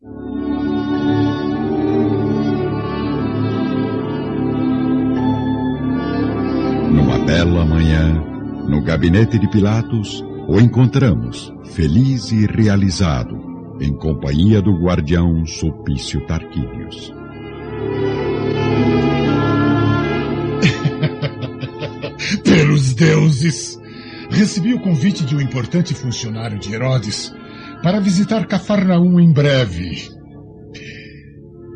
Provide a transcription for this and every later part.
Numa bela manhã, no gabinete de Pilatos, o encontramos, feliz e realizado, em companhia do guardião Sulpício Tarquínios. Pelos deuses! Recebi o convite de um importante funcionário de Herodes para visitar Cafarnaum em breve.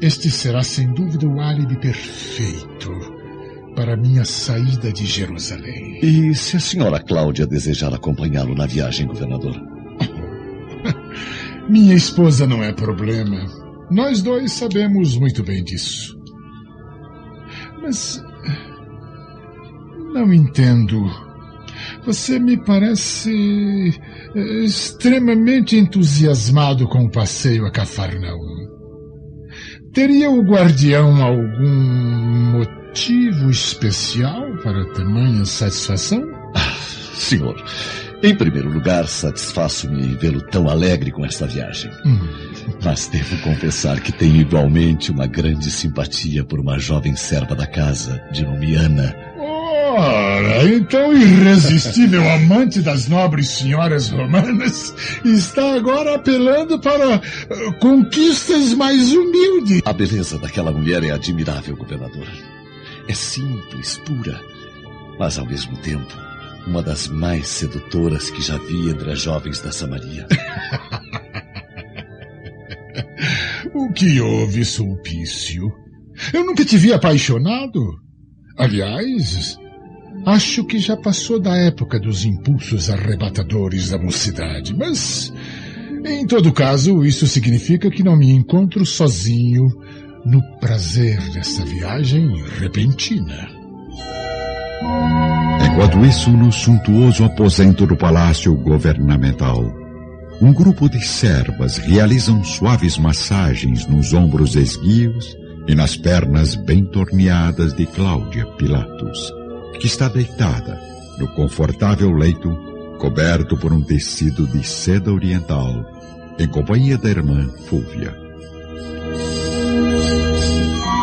Este será sem dúvida o álibi perfeito para minha saída de Jerusalém. E se a senhora Cláudia desejar acompanhá-lo na viagem, governador? Minha esposa não é problema. Nós dois sabemos muito bem disso. Mas. Não entendo. Você me parece eh, extremamente entusiasmado com o passeio a Cafarnaum. Teria o guardião algum motivo especial para tamanha satisfação? Ah, senhor, em primeiro lugar, satisfaço-me em vê-lo tão alegre com esta viagem. Hum. Mas devo confessar que tenho igualmente uma grande simpatia por uma jovem serva da casa, de nome Ana. Ora, então o irresistível amante das nobres senhoras romanas está agora apelando para uh, conquistas mais humildes. A beleza daquela mulher é admirável, governador. É simples, pura, mas ao mesmo tempo uma das mais sedutoras que já vi entre as jovens da Samaria. o que houve, Sulpício? Eu nunca te vi apaixonado. Aliás, acho que já passou da época dos impulsos arrebatadores da mocidade, mas, em todo caso, isso significa que não me encontro sozinho no prazer dessa viagem repentina. Enquanto isso, no suntuoso aposento do palácio governamental, um grupo de servas realizam suaves massagens nos ombros esguios e nas pernas bem torneadas de Cláudia Pilatos, que está deitada no confortável leito coberto por um tecido de seda oriental, em companhia da irmã Fúvia.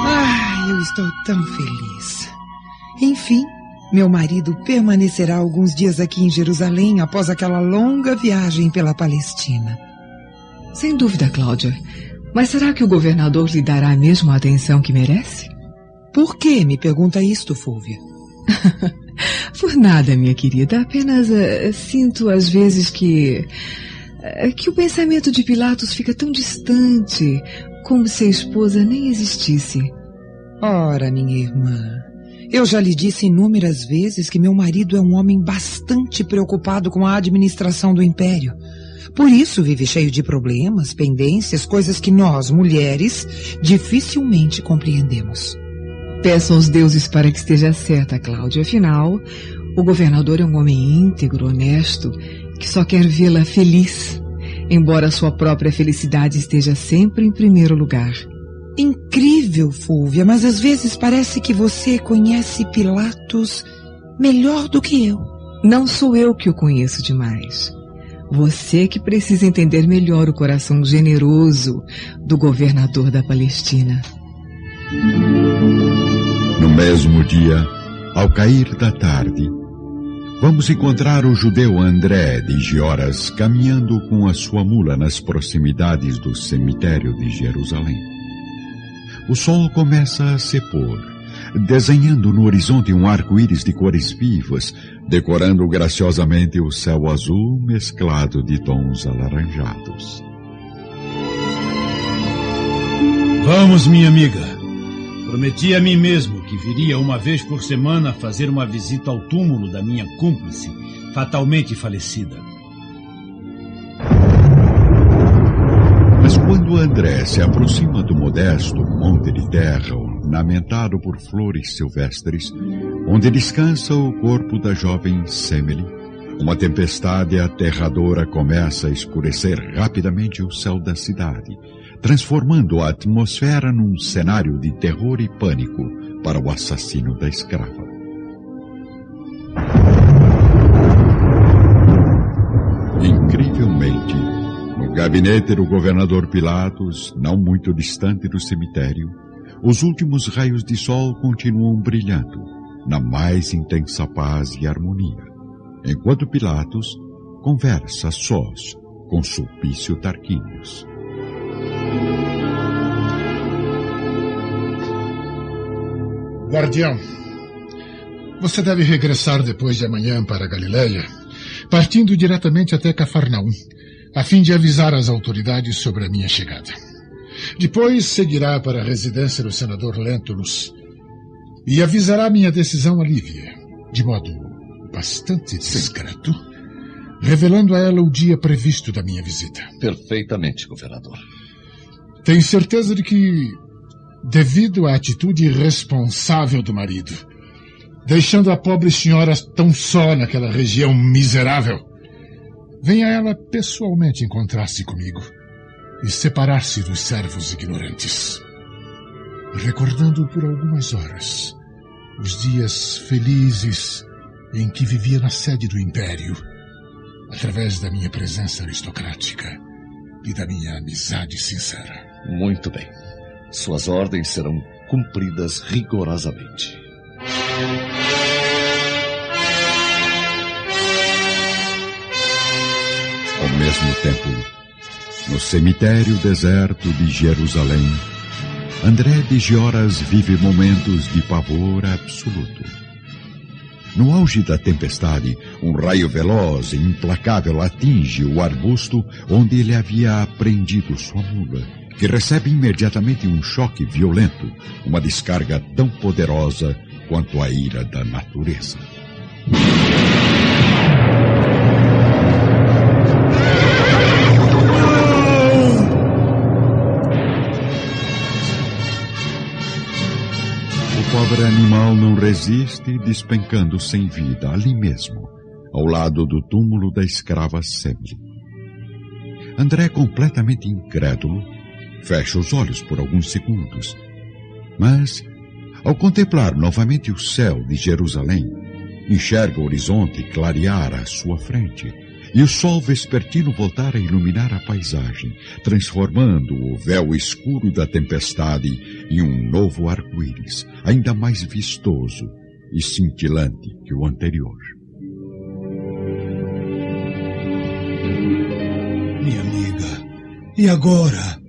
Ah, eu estou tão feliz. Enfim, meu marido permanecerá alguns dias aqui em Jerusalém após aquela longa viagem pela Palestina. Sem dúvida, Cláudia. Mas será que o governador lhe dará a mesma atenção que merece? Por que me pergunta isto, Fúvia? Por nada, minha querida. Apenas uh, sinto às vezes que. Uh, que o pensamento de Pilatos fica tão distante, como se a esposa nem existisse. Ora, minha irmã, eu já lhe disse inúmeras vezes que meu marido é um homem bastante preocupado com a administração do império. Por isso vive cheio de problemas, pendências, coisas que nós, mulheres, dificilmente compreendemos. Peço aos deuses para que esteja certa, Cláudia. Afinal, o governador é um homem íntegro, honesto, que só quer vê-la feliz, embora sua própria felicidade esteja sempre em primeiro lugar. Incrível, Fúvia, mas às vezes parece que você conhece Pilatos melhor do que eu. Não sou eu que o conheço demais. Você que precisa entender melhor o coração generoso do governador da Palestina. Mesmo dia, ao cair da tarde, vamos encontrar o judeu André de Gioras caminhando com a sua mula nas proximidades do cemitério de Jerusalém o sol começa a se pôr, desenhando no horizonte um arco-íris de cores vivas, decorando graciosamente o céu azul mesclado de tons alaranjados. Vamos, minha amiga. Prometi a mim mesmo que viria uma vez por semana fazer uma visita ao túmulo da minha cúmplice, fatalmente falecida. Quando André se aproxima do modesto monte de terra ornamentado por flores silvestres, onde descansa o corpo da jovem Semele, uma tempestade aterradora começa a escurecer rapidamente o céu da cidade, transformando a atmosfera num cenário de terror e pânico para o assassino da escrava. Incrivelmente, gabinete do governador Pilatos, não muito distante do cemitério, os últimos raios de sol continuam brilhando, na mais intensa paz e harmonia, enquanto Pilatos conversa sós com Sulpício Tarquínios. Guardião, você deve regressar depois de amanhã para Galiléia, partindo diretamente até Cafarnaum, a fim de avisar as autoridades sobre a minha chegada. Depois seguirá para a residência do senador Lentulus e avisará minha decisão a Lívia, de modo bastante discreto, revelando a ela o dia previsto da minha visita. Perfeitamente, governador. Tem certeza de que, devido à atitude irresponsável do marido, deixando a pobre senhora tão só naquela região miserável, venha ela pessoalmente encontrar-se comigo e separar-se dos servos ignorantes, recordando por algumas horas os dias felizes em que vivia na sede do Império, através da minha presença aristocrática e da minha amizade sincera. Muito bem. Suas ordens serão cumpridas rigorosamente. Ao mesmo tempo, no cemitério deserto de Jerusalém, André de Gioras vive momentos de pavor absoluto. No auge da tempestade, um raio veloz e implacável atinge o arbusto onde ele havia prendido sua mula, que recebe imediatamente um choque violento, uma descarga tão poderosa quanto a ira da natureza. pobre animal não resiste, despencando sem vida ali mesmo, ao lado do túmulo da escrava Semele. André, completamente incrédulo, fecha os olhos por alguns segundos. Mas, ao contemplar novamente o céu de Jerusalém, enxerga o horizonte clarear à sua frente e o sol vespertino voltar a iluminar a paisagem, transformando o véu escuro da tempestade em um novo arco-íris, ainda mais vistoso e cintilante que o anterior. Minha amiga, e agora?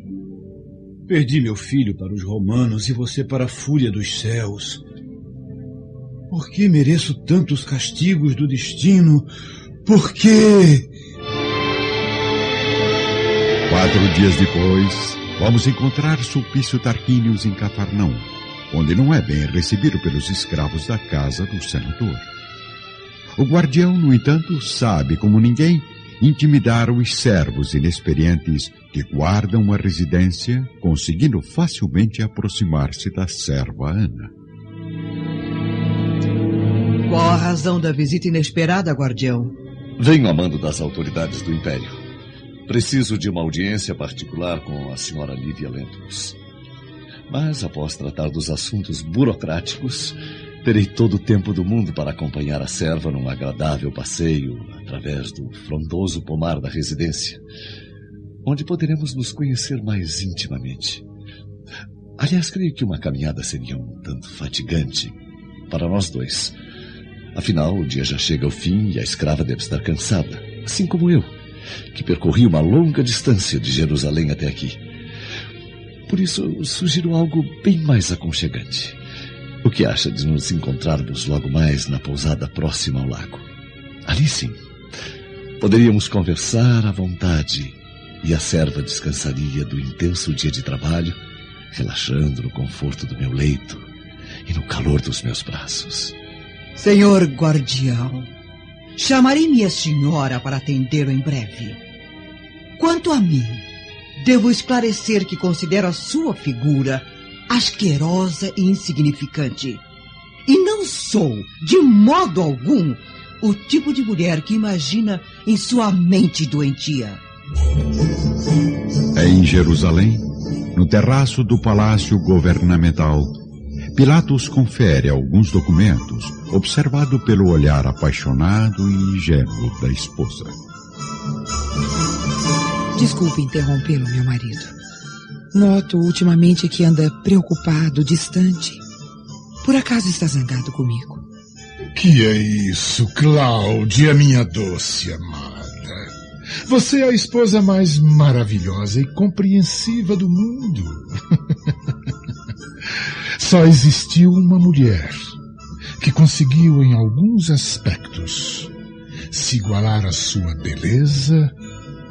Perdi meu filho para os romanos e você para a fúria dos céus. Por que mereço tantos castigos do destino? Por quê? Quatro dias depois, vamos encontrar Sulpício Tarquínios em Cafarnão, onde não é bem recebido pelos escravos da casa do senador. O guardião, no entanto, sabe como ninguém intimidar os servos inexperientes que guardam a residência, conseguindo facilmente aproximar-se da serva Ana. Qual a razão da visita inesperada, guardião? Venho a mando das autoridades do Império. Preciso de uma audiência particular com a senhora Lívia Lentulus. Mas, após tratar dos assuntos burocráticos, terei todo o tempo do mundo para acompanhar a serva num agradável passeio através do frondoso pomar da residência, onde poderemos nos conhecer mais intimamente. Aliás, creio que uma caminhada seria um tanto fatigante para nós dois Afinal, o dia já chega ao fim e a escrava deve estar cansada, assim como eu, que percorri uma longa distância de Jerusalém até aqui. Por isso, sugiro algo bem mais aconchegante. O que acha de nos encontrarmos logo mais na pousada próxima ao lago? Ali sim. Poderíamos conversar à vontade e a serva descansaria do intenso dia de trabalho, relaxando no conforto do meu leito e no calor dos meus braços. Senhor guardião, chamarei minha senhora para atendê-lo em breve. Quanto a mim, devo esclarecer que considero a sua figura asquerosa e insignificante. E não sou, de modo algum, o tipo de mulher que imagina em sua mente doentia. É em Jerusalém, no terraço do palácio governamental, Pilatos confere alguns documentos, observado pelo olhar apaixonado e ingênuo da esposa. Desculpe interrompê-lo, meu marido. Noto ultimamente que anda preocupado, distante. Por acaso está zangado comigo? Que é isso, Cláudia, minha doce amada. Você é a esposa mais maravilhosa e compreensiva do mundo. Só existiu uma mulher que conseguiu, em alguns aspectos, se igualar à sua beleza,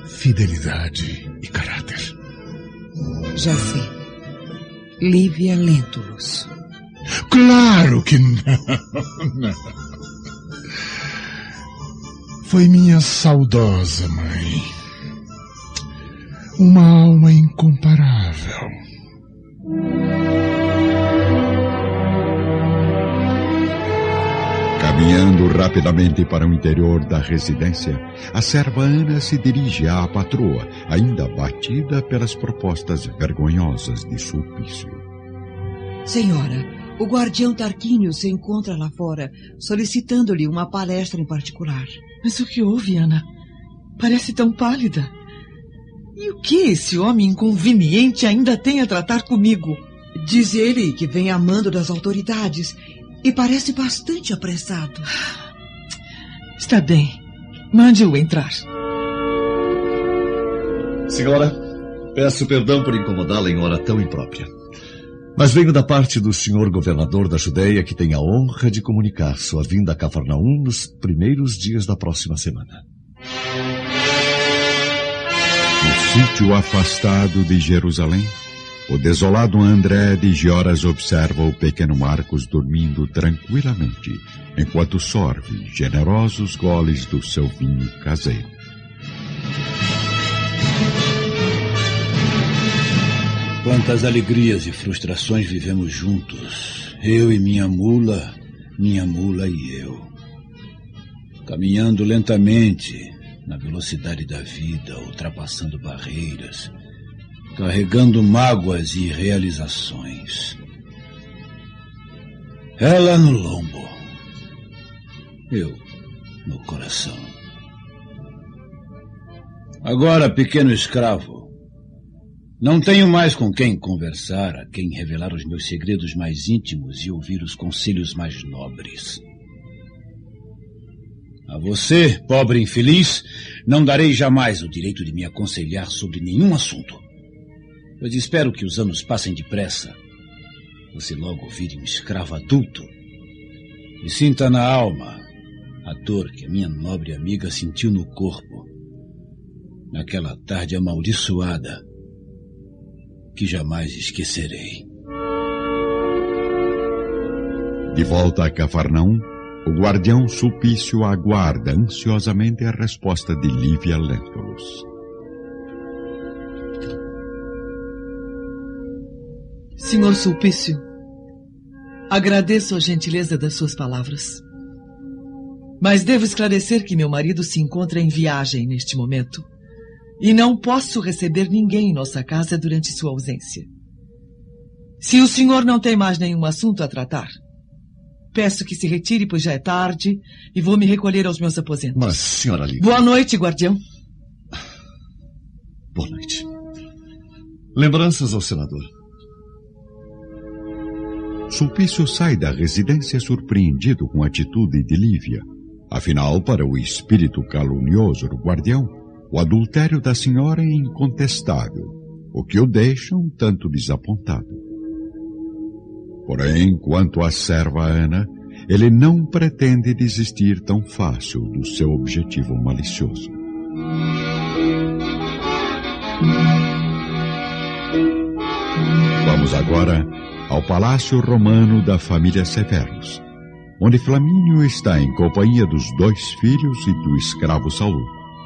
fidelidade e caráter. Sei. Lívia Lentulus. Claro que não, não. Foi minha saudosa mãe. Uma alma incomparável. Caminhando rapidamente para o interior da residência, a serva Ana se dirige à patroa, ainda batida pelas propostas vergonhosas de Sulpício. Senhora, o guardião Tarquínio se encontra lá fora, solicitando-lhe uma palestra em particular. Mas o que houve, Ana? Parece tão pálida. E o que esse homem inconveniente ainda tem a tratar comigo? Diz ele que vem amando das autoridades e parece bastante apressado. Está bem. Mande-o entrar. Senhora, peço perdão por incomodá-la em hora tão imprópria. Mas venho da parte do senhor governador da Judéia que tem a honra de comunicar sua vinda a Cafarnaum nos primeiros dias da próxima semana. No sítio afastado de Jerusalém, o desolado André de Gioras observa o pequeno Marcos dormindo tranquilamente, enquanto sorve generosos goles do seu vinho caseiro. Quantas alegrias e frustrações vivemos juntos, eu e minha mula, minha mula e eu. Caminhando lentamente, na velocidade da vida, ultrapassando barreiras, carregando mágoas e realizações. Ela no lombo, eu no coração. Agora, pequeno escravo, não tenho mais com quem conversar, a quem revelar os meus segredos mais íntimos e ouvir os conselhos mais nobres. A você, pobre infeliz, não darei jamais o direito de me aconselhar sobre nenhum assunto, pois espero que os anos passem depressa. Você logo vire um escravo adulto e sinta na alma a dor que a minha nobre amiga sentiu no corpo naquela tarde amaldiçoada que jamais esquecerei. De volta a Cafarnaum, o guardião Sulpício aguarda ansiosamente a resposta de Lívia Lentulus. Senhor Sulpício, agradeço a gentileza das suas palavras. Mas devo esclarecer que meu marido se encontra em viagem neste momento e não posso receber ninguém em nossa casa durante sua ausência. Se o senhor não tem mais nenhum assunto a tratar, peço que se retire, pois já é tarde, e vou me recolher aos meus aposentos. Mas, senhora. Boa noite, guardião. Boa noite. Lembranças ao senador. Sulpício sai da residência surpreendido com a atitude de Lívia. Afinal, para o espírito calunioso do guardião, o adultério da senhora é incontestável, o que o deixa um tanto desapontado. Porém, quanto à serva Ana, ele não pretende desistir tão fácil do seu objetivo malicioso. Vamos agora ao Palácio Romano da família Severus, onde Flamínio está em companhia dos dois filhos e do escravo Saul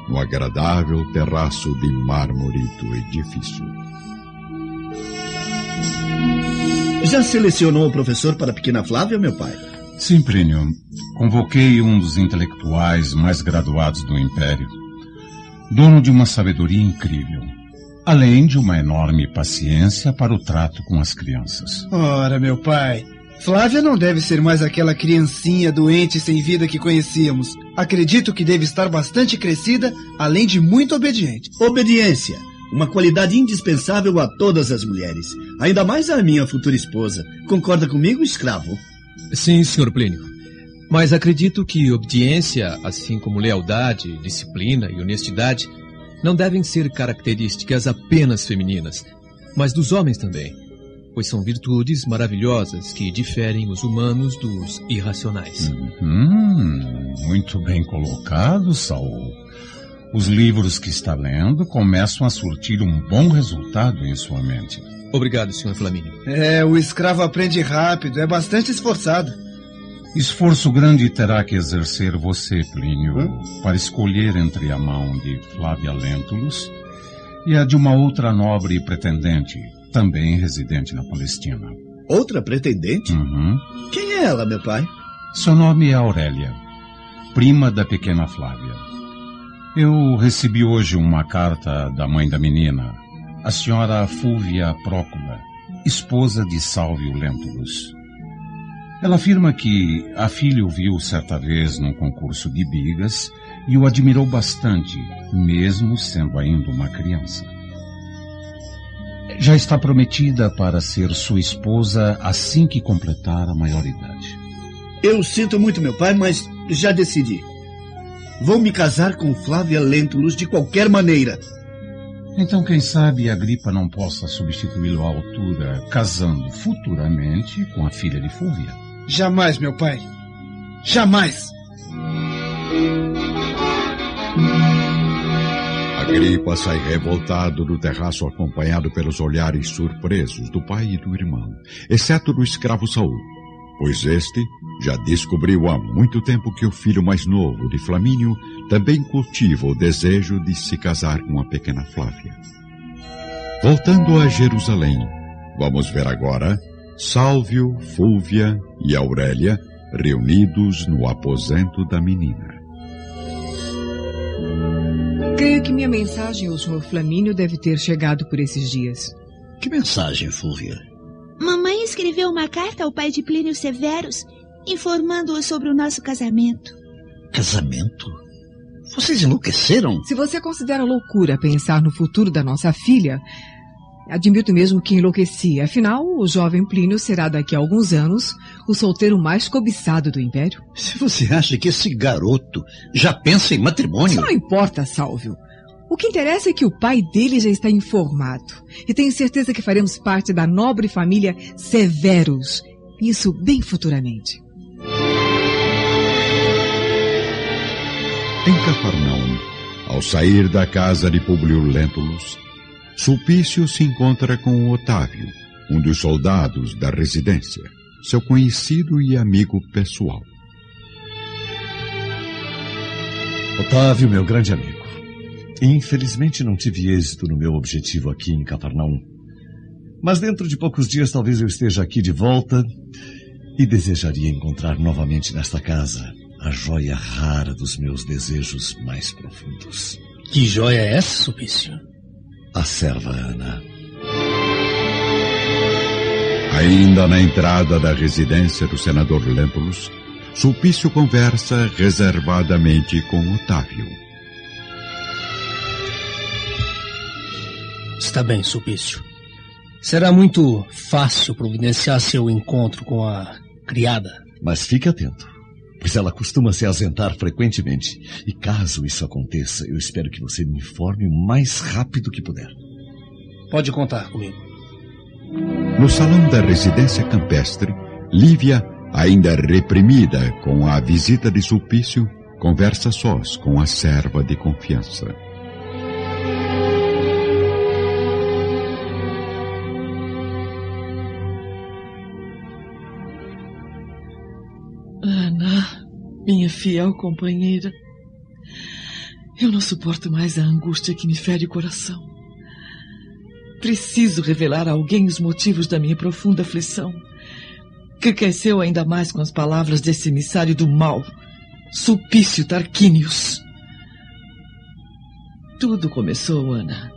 no agradável terraço de mármore do edifício. Já selecionou o professor para a pequena Flávia, meu pai? Sim, Plínio. Convoquei um dos intelectuais mais graduados do Império, dono de uma sabedoria incrível, além de uma enorme paciência para o trato com as crianças. Ora, meu pai, Flávia não deve ser mais aquela criancinha doente sem vida que conhecíamos. Acredito que deve estar bastante crescida, além de muito obediente. Obediência. Uma qualidade indispensável a todas as mulheres. Ainda mais a minha futura esposa. Concorda comigo, escravo? Sim, Sr. Plínio. Mas acredito que obediência, assim como lealdade, disciplina e honestidade, não devem ser características apenas femininas, mas dos homens também pois são virtudes maravilhosas que diferem os humanos dos irracionais. Hum, muito bem colocado, Saul. Os livros que está lendo começam a surtir um bom resultado em sua mente. Obrigado, Sr. Flamínio. É, o escravo aprende rápido, é bastante esforçado. Esforço grande terá que exercer você, Plínio, hum? para escolher entre a mão de Flávia Lentulus e a de uma outra nobre pretendente, também residente na Palestina. Outra pretendente? Uhum. Quem é ela, meu pai? Seu nome é Aurélia, prima da pequena Flávia. Eu recebi hoje uma carta da mãe da menina, a senhora Fúvia Prócula, esposa de Salvio Lentulus. Ela afirma que a filha o viu certa vez num concurso de bigas e o admirou bastante, mesmo sendo ainda uma criança já está prometida para ser sua esposa assim que completar a maioridade. Eu sinto muito, meu pai, mas já decidi. Vou me casar com Flávia Lentulus de qualquer maneira. Então, quem sabe a gripa não possa substituí-lo à altura, casando futuramente com a filha de Fúvia? Jamais, meu pai. Jamais. Agripa sai revoltado do terraço acompanhado pelos olhares surpresos do pai e do irmão, exceto do escravo Saul, pois este já descobriu há muito tempo que o filho mais novo de Flamínio também cultiva o desejo de se casar com a pequena Flávia. Voltando a Jerusalém, vamos ver agora Sálvio, Fúvia e Aurélia reunidos no aposento da menina. Creio que minha mensagem ao Sr. Flamínio deve ter chegado por esses dias. Que mensagem, Fúvia? Mamãe escreveu uma carta ao pai de Plínio Severus, informando-o sobre o nosso casamento. Casamento? Vocês enlouqueceram? Se você considera loucura pensar no futuro da nossa filha, Admito mesmo que enlouqueci. Afinal, o jovem Plínio será daqui a alguns anos o solteiro mais cobiçado do Império. Se você acha que esse garoto já pensa em matrimônio. Isso não importa, Sálvio. O que interessa é que o pai dele já está informado. E tenho certeza que faremos parte da nobre família Severus. Isso bem futuramente. Em Cafarnaum, ao sair da casa de Publio Lentulus, Sulpício se encontra com Otávio, um dos soldados da residência, seu conhecido e amigo pessoal. Otávio, meu grande amigo. Infelizmente não tive êxito no meu objetivo aqui em Cafarnaum. Mas dentro de poucos dias talvez eu esteja aqui de volta e desejaria encontrar novamente nesta casa a joia rara dos meus desejos mais profundos. Que joia é essa, Sulpício? A serva Ana. Ainda na entrada da residência do senador Lentulus, Sulpício conversa reservadamente com Otávio. Está bem, Sulpício. Será muito fácil providenciar seu encontro com a criada. Mas fique atento pois ela costuma se ausentar frequentemente. E caso isso aconteça, eu espero que você me informe o mais rápido que puder. Pode contar comigo. No salão da residência campestre, Lívia, ainda reprimida com a visita de Sulpício, conversa sós com a serva de confiança. Minha fiel companheira. Eu não suporto mais a angústia que me fere o coração. Preciso revelar a alguém os motivos da minha profunda aflição, que cresceu ainda mais com as palavras desse emissário do mal, Sulpício Tarquínios. Tudo começou, Ana,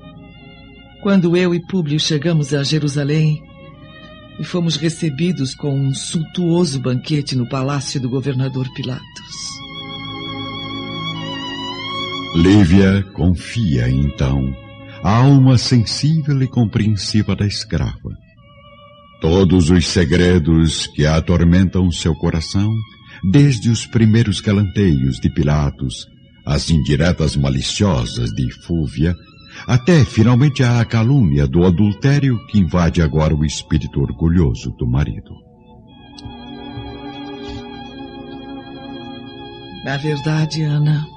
quando eu e Públio chegamos a Jerusalém e fomos recebidos com um suntuoso banquete no palácio do governador Pilatos. Lívia confia, então, a alma sensível e compreensiva da escrava. Todos os segredos que atormentam seu coração, desde os primeiros galanteios de Pilatos, as indiretas maliciosas de Fúvia, até finalmente a calúnia do adultério que invade agora o espírito orgulhoso do marido. Na verdade, Ana,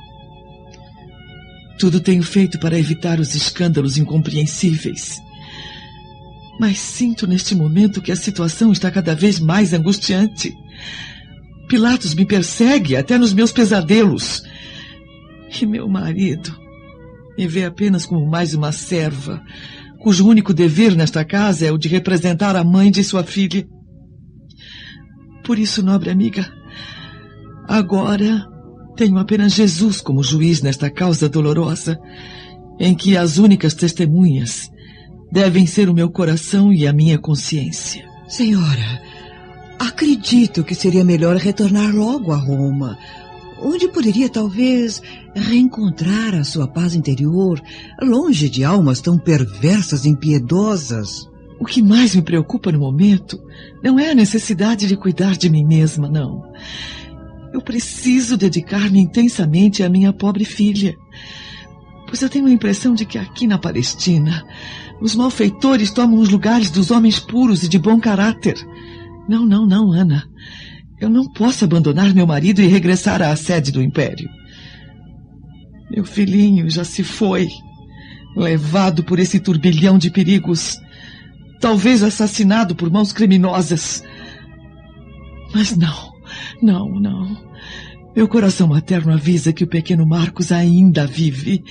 tudo tenho feito para evitar os escândalos incompreensíveis. Mas sinto neste momento que a situação está cada vez mais angustiante. Pilatos me persegue até nos meus pesadelos. E meu marido me vê apenas como mais uma serva, cujo único dever nesta casa é o de representar a mãe de sua filha. Por isso, nobre amiga, agora tenho apenas Jesus como juiz nesta causa dolorosa, em que as únicas testemunhas devem ser o meu coração e a minha consciência. Senhora, acredito que seria melhor retornar logo a Roma, onde poderia talvez reencontrar a sua paz interior, longe de almas tão perversas e impiedosas. O que mais me preocupa no momento não é a necessidade de cuidar de mim mesma, não. Eu preciso dedicar-me intensamente à minha pobre filha. Pois eu tenho a impressão de que aqui na Palestina, os malfeitores tomam os lugares dos homens puros e de bom caráter. Não, não, não, Ana. Eu não posso abandonar meu marido e regressar à sede do Império. Meu filhinho já se foi, levado por esse turbilhão de perigos, talvez assassinado por mãos criminosas. Mas não. Não, não. Meu coração materno avisa que o pequeno Marcos ainda vive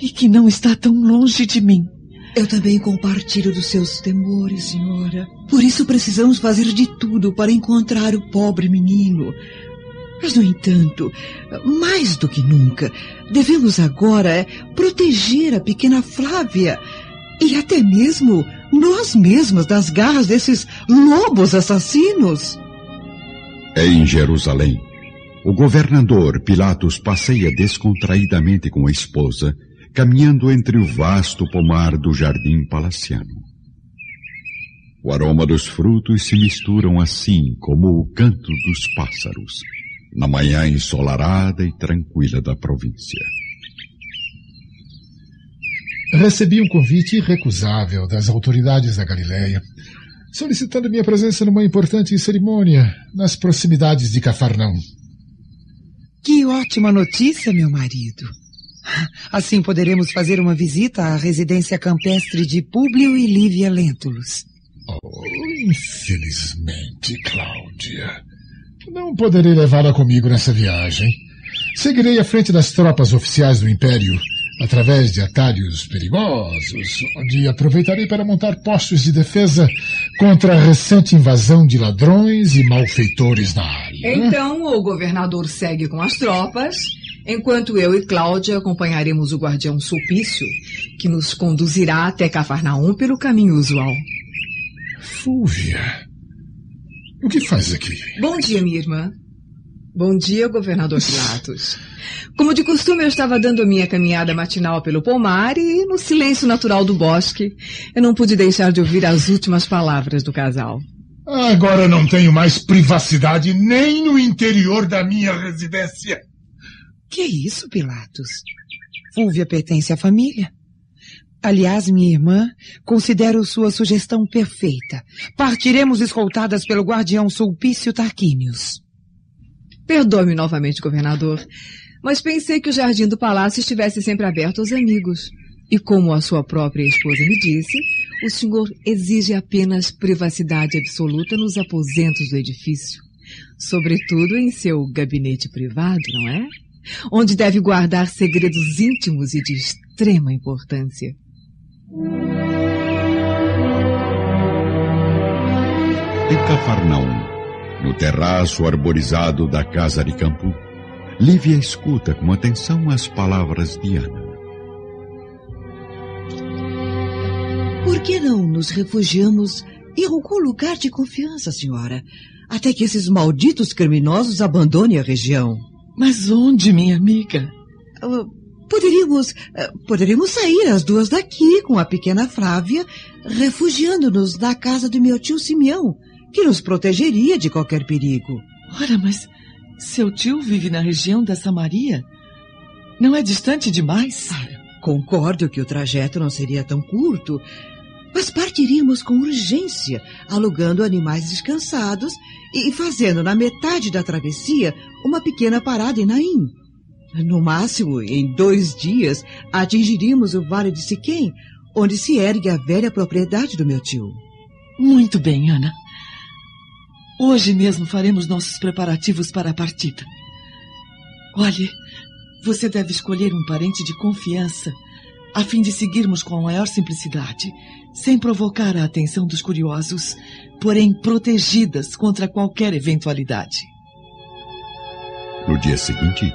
e que não está tão longe de mim. Eu também compartilho dos seus temores, senhora. Por isso precisamos fazer de tudo para encontrar o pobre menino. Mas, no entanto, mais do que nunca, devemos agora proteger a pequena Flávia e até mesmo nós mesmas das garras desses lobos assassinos. Em Jerusalém, o governador Pilatos passeia descontraídamente com a esposa, caminhando entre o vasto pomar do jardim palaciano. O aroma dos frutos se misturam assim como o canto dos pássaros, na manhã ensolarada e tranquila da província. Recebi um convite irrecusável das autoridades da Galileia solicitando minha presença numa importante cerimônia nas proximidades de Cafarnaum. Que ótima notícia, meu marido. Assim poderemos fazer uma visita à residência campestre de Públio e Lívia Lentulus. Oh, infelizmente, Cláudia. Não poderei levá-la comigo nessa viagem. Seguirei à frente das tropas oficiais do Império através de atalhos perigosos, onde aproveitarei para montar postos de defesa contra a recente invasão de ladrões e malfeitores na área. Então, o governador segue com as tropas, enquanto eu e Cláudia acompanharemos o guardião Sulpício, que nos conduzirá até Cafarnaum pelo caminho usual. Fúvia, o que faz aqui? Bom dia, minha irmã. Bom dia, governador Pilatos. Como de costume, eu estava dando minha caminhada matinal pelo pomar e, no silêncio natural do bosque, eu não pude deixar de ouvir as últimas palavras do casal. Agora não tenho mais privacidade nem no interior da minha residência. Que isso, Pilatos? Fúvia pertence à família. Aliás, minha irmã, considero sua sugestão perfeita. Partiremos escoltadas pelo guardião Sulpício Tarquínios. Perdoe-me novamente, governador mas pensei que o jardim do palácio estivesse sempre aberto aos amigos. E como a sua própria esposa me disse, o senhor exige apenas privacidade absoluta nos aposentos do edifício. Sobretudo em seu gabinete privado, não é? Onde deve guardar segredos íntimos e de extrema importância. Em Cafarnaum, no terraço arborizado da casa de campo, Lívia escuta com atenção as palavras de Ana. Por que não nos refugiamos em algum lugar de confiança, senhora, até que esses malditos criminosos abandonem a região. Mas onde, minha amiga? Uh, poderíamos, uh, poderíamos sair as duas daqui com a pequena Flávia, refugiando-nos na casa do meu tio Simeão, que nos protegeria de qualquer perigo. Ora, mas seu tio vive na região da Samaria? Não é distante demais? Ah, concordo que o trajeto não seria tão curto, mas partiríamos com urgência, alugando animais descansados e fazendo na metade da travessia uma pequena parada em Naim. No máximo, em dois dias, atingiríamos o Vale de Siquém, onde se ergue a velha propriedade do meu tio. Muito bem, Ana. Hoje mesmo faremos nossos preparativos para a partida. Olhe, você deve escolher um parente de confiança, a fim de seguirmos com a maior simplicidade, sem provocar a atenção dos curiosos, porém protegidas contra qualquer eventualidade. No dia seguinte,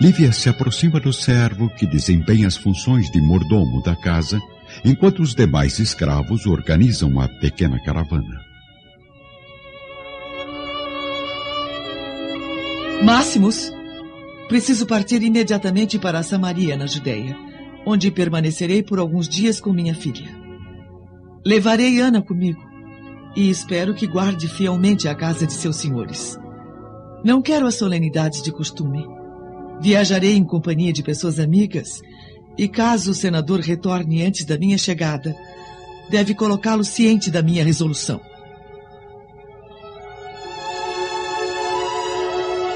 Lívia se aproxima do servo que desempenha as funções de mordomo da casa, enquanto os demais escravos organizam uma pequena caravana. Máximos, preciso partir imediatamente para Samaria, na Judéia, onde permanecerei por alguns dias com minha filha. Levarei Ana comigo e espero que guarde fielmente a casa de seus senhores. Não quero as solenidades de costume. Viajarei em companhia de pessoas amigas e, caso o senador retorne antes da minha chegada, deve colocá-lo ciente da minha resolução.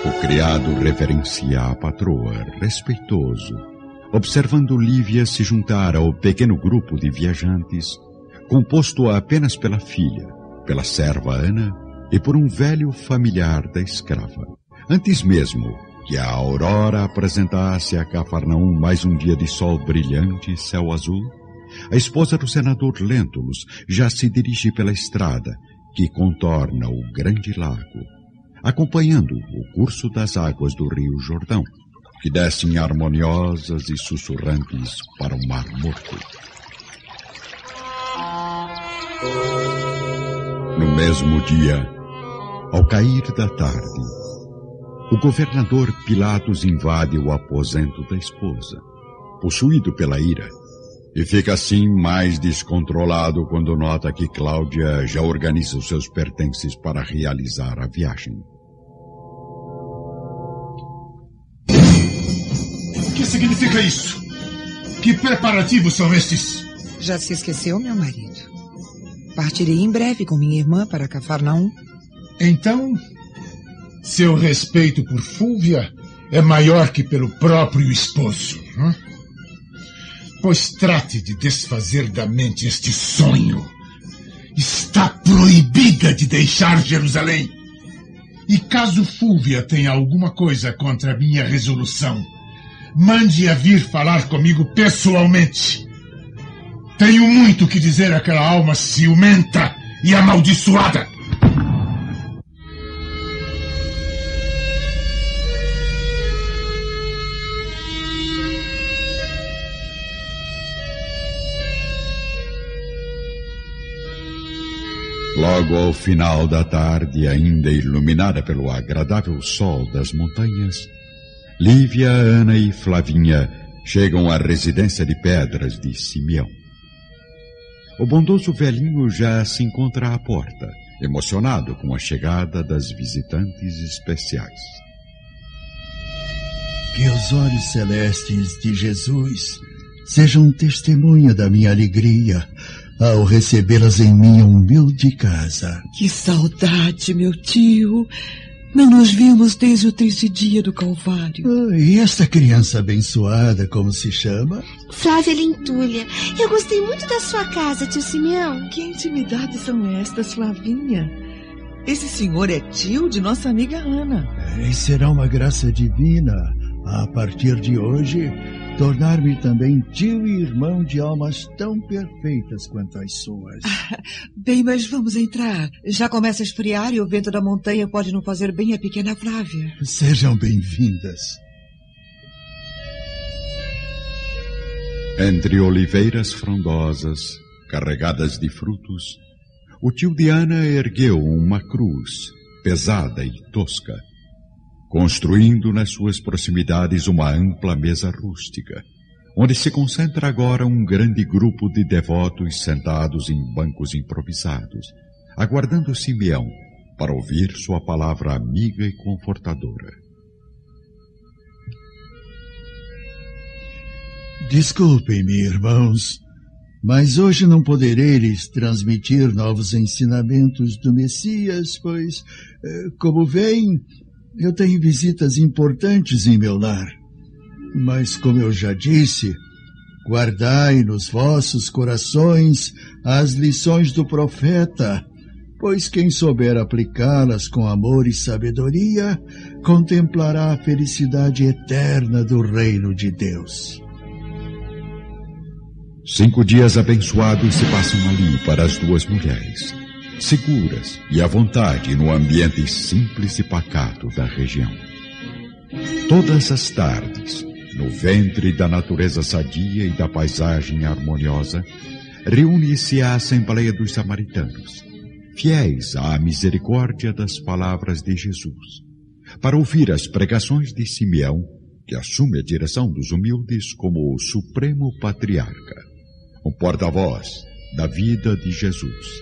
O criado reverencia a patroa, respeitoso, observando Lívia se juntar ao pequeno grupo de viajantes composto apenas pela filha, pela serva Ana e por um velho familiar da escrava. Antes mesmo que a aurora apresentasse a Cafarnaum mais um dia de sol brilhante e céu azul, a esposa do senador Lentulus já se dirige pela estrada que contorna o grande lago, acompanhando o curso das águas do rio Jordão, que descem harmoniosas e sussurrantes para o Mar Morto. No mesmo dia, ao cair da tarde, o governador Pilatos invade o aposento da esposa, possuído pela ira, e fica assim mais descontrolado quando nota que Cláudia já organiza os seus pertences para realizar a viagem. O que significa isso? Que preparativos são estes? Já se esqueceu, meu marido? Partirei em breve com minha irmã para Cafarnaum. Então, seu respeito por Fúvia é maior que pelo próprio esposo. Hein? Pois trate de desfazer da mente este sonho. Está proibida de deixar Jerusalém. E caso Fúvia tenha alguma coisa contra minha resolução, mande-a vir falar comigo pessoalmente. Tenho muito que dizer àquela alma ciumenta e amaldiçoada. Logo ao final da tarde, ainda iluminada pelo agradável sol das montanhas, Lívia, Ana e Flavinha chegam à residência de pedras de Simeão. O bondoso velhinho já se encontra à porta, emocionado com a chegada das visitantes especiais. Que os olhos celestes de Jesus sejam testemunha da minha alegria ao recebê-las em minha humilde casa. Que saudade, meu tio! Não nos vimos desde o triste dia do Calvário. Ah, e esta criança abençoada, como se chama? Flávia Lentulha. Eu gostei muito da sua casa, tio Simeão. Que intimidades são estas, Flavinha? Esse senhor é tio de nossa amiga Ana. E será uma graça divina, a partir de hoje, tornar-me também tio e irmão de almas tão perfeitas quanto as suas. Ah, bem, mas vamos entrar. Já começa a esfriar e o vento da montanha pode não fazer bem a pequena Flávia. Sejam bem-vindas. Entre oliveiras frondosas, carregadas de frutos, o tio Diana ergueu uma cruz, pesada e tosca, construindo nas suas proximidades uma ampla mesa rústica, onde se concentra agora um grande grupo de devotos sentados em bancos improvisados, aguardando Simeão para ouvir sua palavra amiga e confortadora. Desculpem-me, irmãos, mas hoje não poderei lhes transmitir novos ensinamentos do Messias, pois, eh, como veem, eu tenho visitas importantes em meu lar. Mas, como eu já disse, guardai nos vossos corações as lições do profeta, pois quem souber aplicá-las com amor e sabedoria contemplará a felicidade eterna do reino de Deus. Cinco dias abençoados se passam ali para as duas mulheres, seguras e à vontade no ambiente simples e pacato da região. Todas as tardes, no ventre da natureza sadia e da paisagem harmoniosa, reúne-se a Assembleia dos Samaritanos, fiéis à misericórdia das palavras de Jesus, para ouvir as pregações de Simeão, que assume a direção dos humildes como o supremo patriarca o porta-voz da vida de Jesus,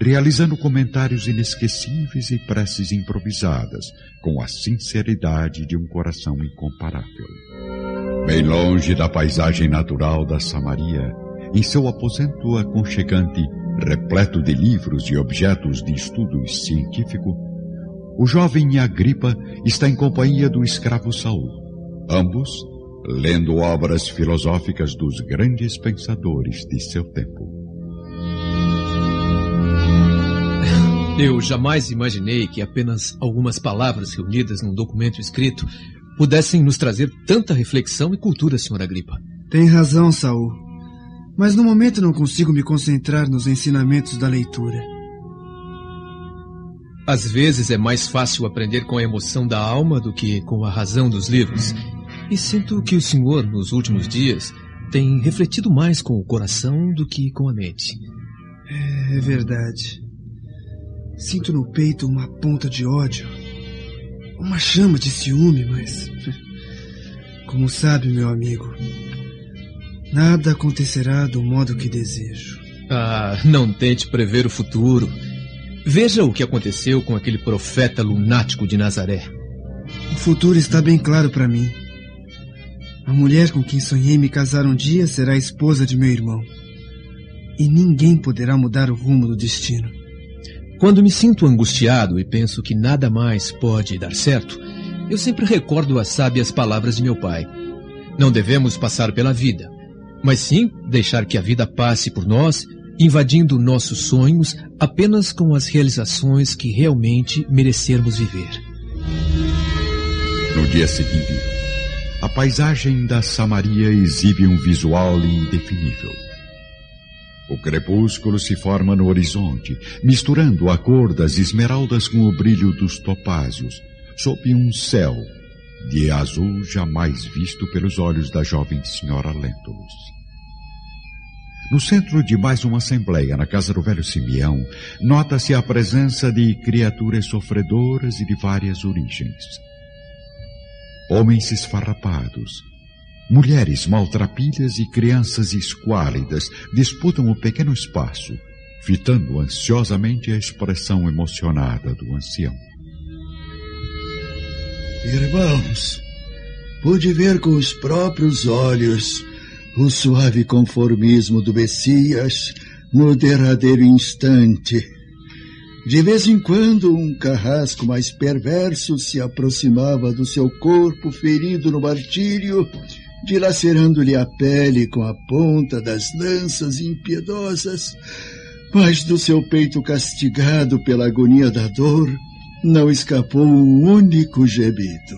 realizando comentários inesquecíveis e preces improvisadas com a sinceridade de um coração incomparável. Bem longe da paisagem natural da Samaria, em seu aposento aconchegante, repleto de livros e objetos de estudo científico, o jovem Agripa está em companhia do escravo Saul, ambos lendo obras filosóficas dos grandes pensadores de seu tempo. Eu jamais imaginei que apenas algumas palavras reunidas num documento escrito pudessem nos trazer tanta reflexão e cultura, Sr. Agripa. Tem razão, Saul. Mas no momento não consigo me concentrar nos ensinamentos da leitura. Às vezes é mais fácil aprender com a emoção da alma do que com a razão dos livros. E sinto que o senhor, nos últimos dias, tem refletido mais com o coração do que com a mente. É, é verdade. Sinto no peito uma ponta de ódio, uma chama de ciúme, mas. Como sabe, meu amigo, nada acontecerá do modo que desejo. Ah, não tente prever o futuro. Veja o que aconteceu com aquele profeta lunático de Nazaré. O futuro está bem claro para mim. A mulher com quem sonhei me casar um dia será a esposa de meu irmão. E ninguém poderá mudar o rumo do destino. Quando me sinto angustiado e penso que nada mais pode dar certo, eu sempre recordo as sábias palavras de meu pai. Não devemos passar pela vida, mas sim deixar que a vida passe por nós, invadindo nossos sonhos apenas com as realizações que realmente merecermos viver. No dia seguinte, a paisagem da Samaria exibe um visual indefinível. O crepúsculo se forma no horizonte, misturando a cor das esmeraldas com o brilho dos topázios, sob um céu de azul jamais visto pelos olhos da jovem senhora Lentulus. No centro de mais uma assembleia, na casa do velho Simeão, nota-se a presença de criaturas sofredoras e de várias origens homens esfarrapados, mulheres maltrapilhas e crianças esquálidas disputam o pequeno espaço, fitando ansiosamente a expressão emocionada do ancião. Irmãos, pude ver com os próprios olhos o suave conformismo do Messias no derradeiro instante de vez em quando, um carrasco mais perverso se aproximava do seu corpo ferido no martírio, dilacerando-lhe a pele com a ponta das lanças impiedosas, mas do seu peito castigado pela agonia da dor, não escapou um único gemido.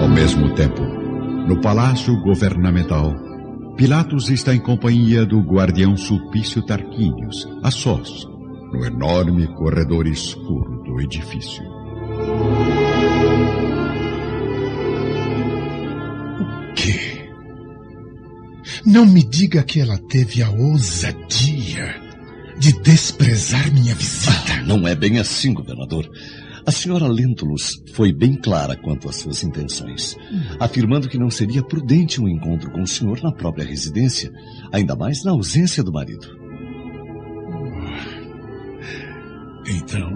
Ao mesmo tempo, no palácio governamental, Pilatos está em companhia do guardião Sulpício Tarquínios, a sós, no enorme corredor escuro do edifício. Não me diga que ela teve a ousadia de desprezar minha visita. Ah, não é bem assim, governador. A senhora Lentulus foi bem clara quanto às suas intenções, hum. afirmando que não seria prudente um encontro com o senhor na própria residência, ainda mais na ausência do marido. Então,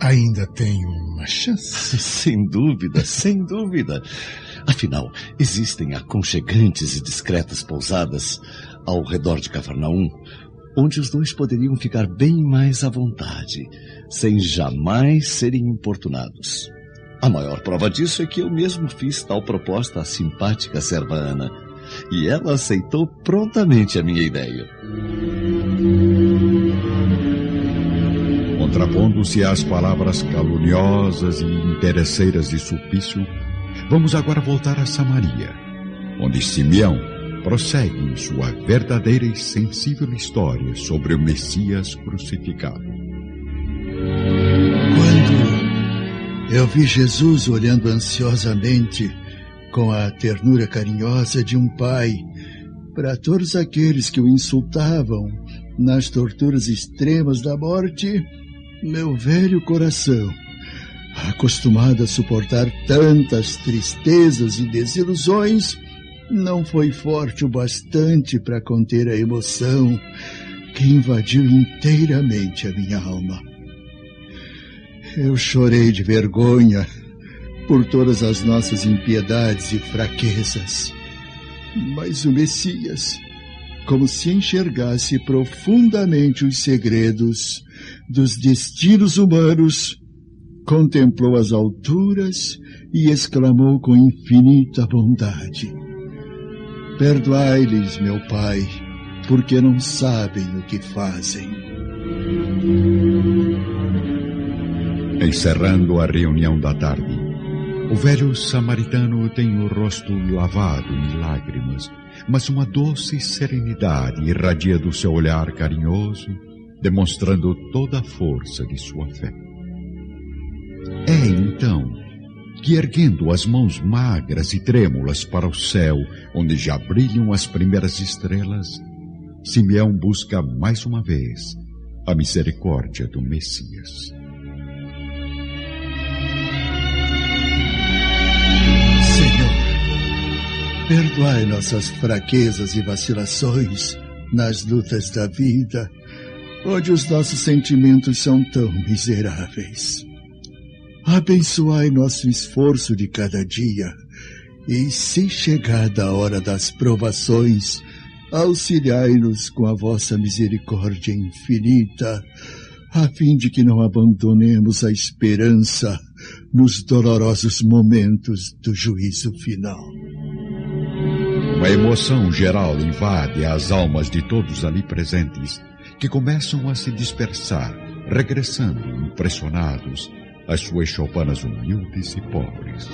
ainda tenho uma chance? sem dúvida, sem dúvida. Afinal, existem aconchegantes e discretas pousadas ao redor de Cafarnaum, onde os dois poderiam ficar bem mais à vontade, sem jamais serem importunados. A maior prova disso é que eu mesmo fiz tal proposta à simpática serva Ana, e ela aceitou prontamente a minha ideia. Contrapondo-se às palavras caluniosas e interesseiras de Sulpício, vamos agora voltar a Samaria, onde Simeão prossegue em sua verdadeira e sensível história sobre o Messias crucificado. Quando eu vi Jesus olhando ansiosamente, com a ternura carinhosa de um pai, para todos aqueles que o insultavam nas torturas extremas da morte, meu velho coração, acostumado a suportar tantas tristezas e desilusões, não foi forte o bastante para conter a emoção que invadiu inteiramente a minha alma. Eu chorei de vergonha por todas as nossas impiedades e fraquezas. Mas o Messias, como se enxergasse profundamente os segredos dos destinos humanos, contemplou as alturas e exclamou com infinita bondade: Perdoai-lhes, meu Pai, porque não sabem o que fazem. Encerrando a reunião da tarde, o velho samaritano tem o rosto lavado em lágrimas, mas uma doce serenidade irradia do seu olhar carinhoso, demonstrando toda a força de sua fé. É então que erguendo as mãos magras e trêmulas para o céu, onde já brilham as primeiras estrelas, Simeão busca mais uma vez a misericórdia do Messias. Senhor, perdoai nossas fraquezas e vacilações nas lutas da vida, onde os nossos sentimentos são tão miseráveis. Abençoai nosso esforço de cada dia, e se chegada a hora das provações, auxiliai-nos com a vossa misericórdia infinita, a fim de que não abandonemos a esperança nos dolorosos momentos do juízo final. Uma emoção geral invade as almas de todos ali presentes, que começam a se dispersar, regressando impressionados às suas choupanas humildes e pobres.